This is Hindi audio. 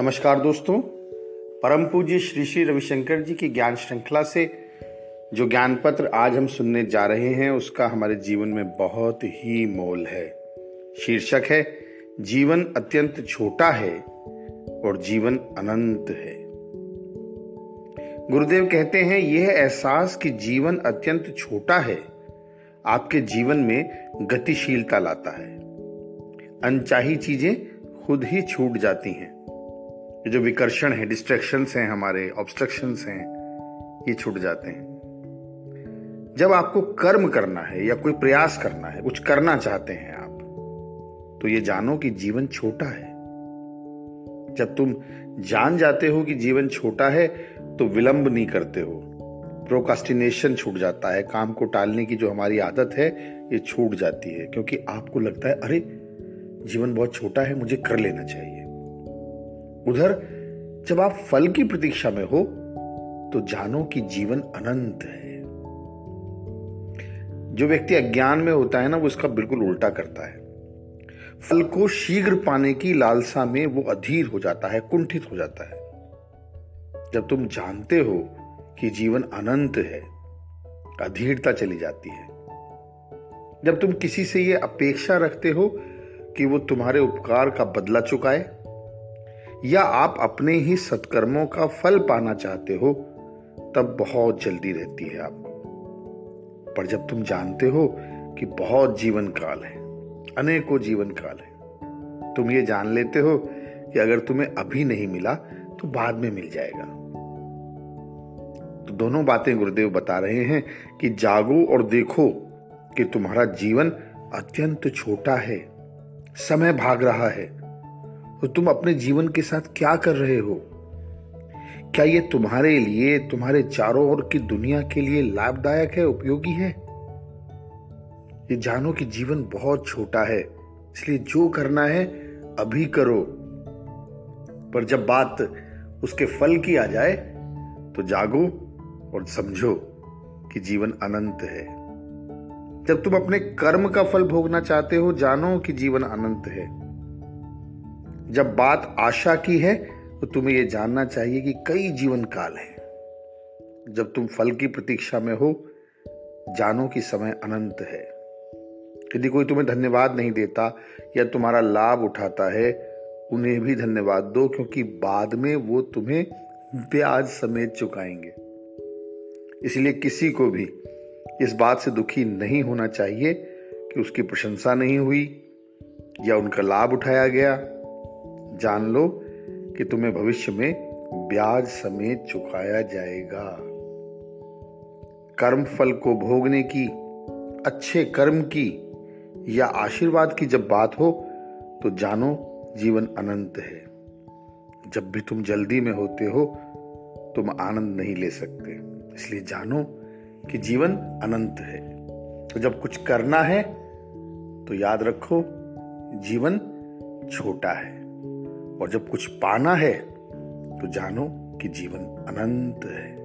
नमस्कार दोस्तों, परम पूज्य श्री श्री रविशंकर जी की ज्ञान श्रृंखला से जो ज्ञान पत्र आज हम सुनने जा रहे हैं, उसका हमारे जीवन में बहुत ही मोल है। शीर्षक है, जीवन अत्यंत छोटा है और जीवन अनंत है। गुरुदेव कहते हैं, यह एहसास कि जीवन अत्यंत छोटा है, आपके जीवन में गतिशीलता लाता है। अनचाही चीज़ें खुद ही छूट जाती हैं। ये जो विकर्षण है डिस्ट्रैक्शंस हैं, हमारे ऑब्स्ट्रक्शंस हैं, ये छूट जाते हैं। जब आपको कर्म करना है या कोई प्रयास करना है, कुछ करना चाहते हैं आप तो ये जानो कि जीवन छोटा है। जब तुम जान जाते हो कि जीवन छोटा है तो विलंब नहीं करते हो। प्रोकास्टिनेशन छूट जाता है, काम को टालने की जो हमारी आदत है, ये छूट जाती है, क्योंकि आपको लगता है, अरे, जीवन बहुत छोटा है, मुझे कर लेना चाहिए। उधर, जब आप फल की प्रतीक्षा में हो तो जानो कि जीवन अनंत है। जो व्यक्ति अज्ञान में होता है ना, वो इसका बिल्कुल उल्टा करता है। फल को शीघ्र पाने की लालसा में वो अधीर हो जाता है, कुंठित हो जाता है। जब तुम जानते हो कि जीवन अनंत है, अधीरता चली जाती है। जब तुम किसी से यह अपेक्षा रखते हो कि वो तुम्हारे उपकार का बदला चुकाए या आप अपने ही सत्कर्मों का फल पाना चाहते हो, तब बहुत जल्दी रहती है आपको। पर जब तुम जानते हो कि बहुत जीवन काल है, अनेकों जीवन काल है, तुम ये जान लेते हो कि अगर तुम्हें अभी नहीं मिला तो बाद में मिल जाएगा। तो दोनों बातें गुरुदेव बता रहे हैं कि जागो और देखो कि तुम्हारा जीवन अत्यंत छोटा है, समय भाग रहा है तो तुम अपने जीवन के साथ क्या कर रहे हो? क्या ये तुम्हारे लिए, तुम्हारे चारों ओर की दुनिया के लिए लाभदायक है, उपयोगी है? ये जानो कि जीवन बहुत छोटा है, इसलिए जो करना है, अभी करो। पर जब बात उसके फल की आ जाए तो जागो और समझो कि जीवन अनंत है। जब तुम अपने कर्म का फल भोगना चाहते हो, जानो कि जीवन अनंत है। जब बात आशा की है तो तुम्हें यह जानना चाहिए कि कई जीवन काल है। जब तुम फल की प्रतीक्षा में हो, जानो कि समय अनंत है। यदि कोई तुम्हें धन्यवाद नहीं देता या तुम्हारा लाभ उठाता है, उन्हें भी धन्यवाद दो, क्योंकि बाद में वो तुम्हें ब्याज समेत चुकाएँगे। इसलिए किसी को भी इस बात से दुखी नहीं होना चाहिए कि उसकी प्रशंसा नहीं हुई या उनका लाभ उठाया गया। जान लो कि तुम्हें भविष्य में ब्याज समेत चुकाया जाएगा। कर्म फल को भोगने की, अच्छे कर्म की या आशीर्वाद की जब बात हो तो जानो जीवन अनंत है। जब भी तुम जल्दी में होते हो, तुम आनंद नहीं ले सकते। इसलिए जानो कि जीवन अनंत है। तो जब कुछ करना है तो याद रखो, जीवन छोटा है। और जब कुछ पाना है तो जानो कि जीवन अनंत है।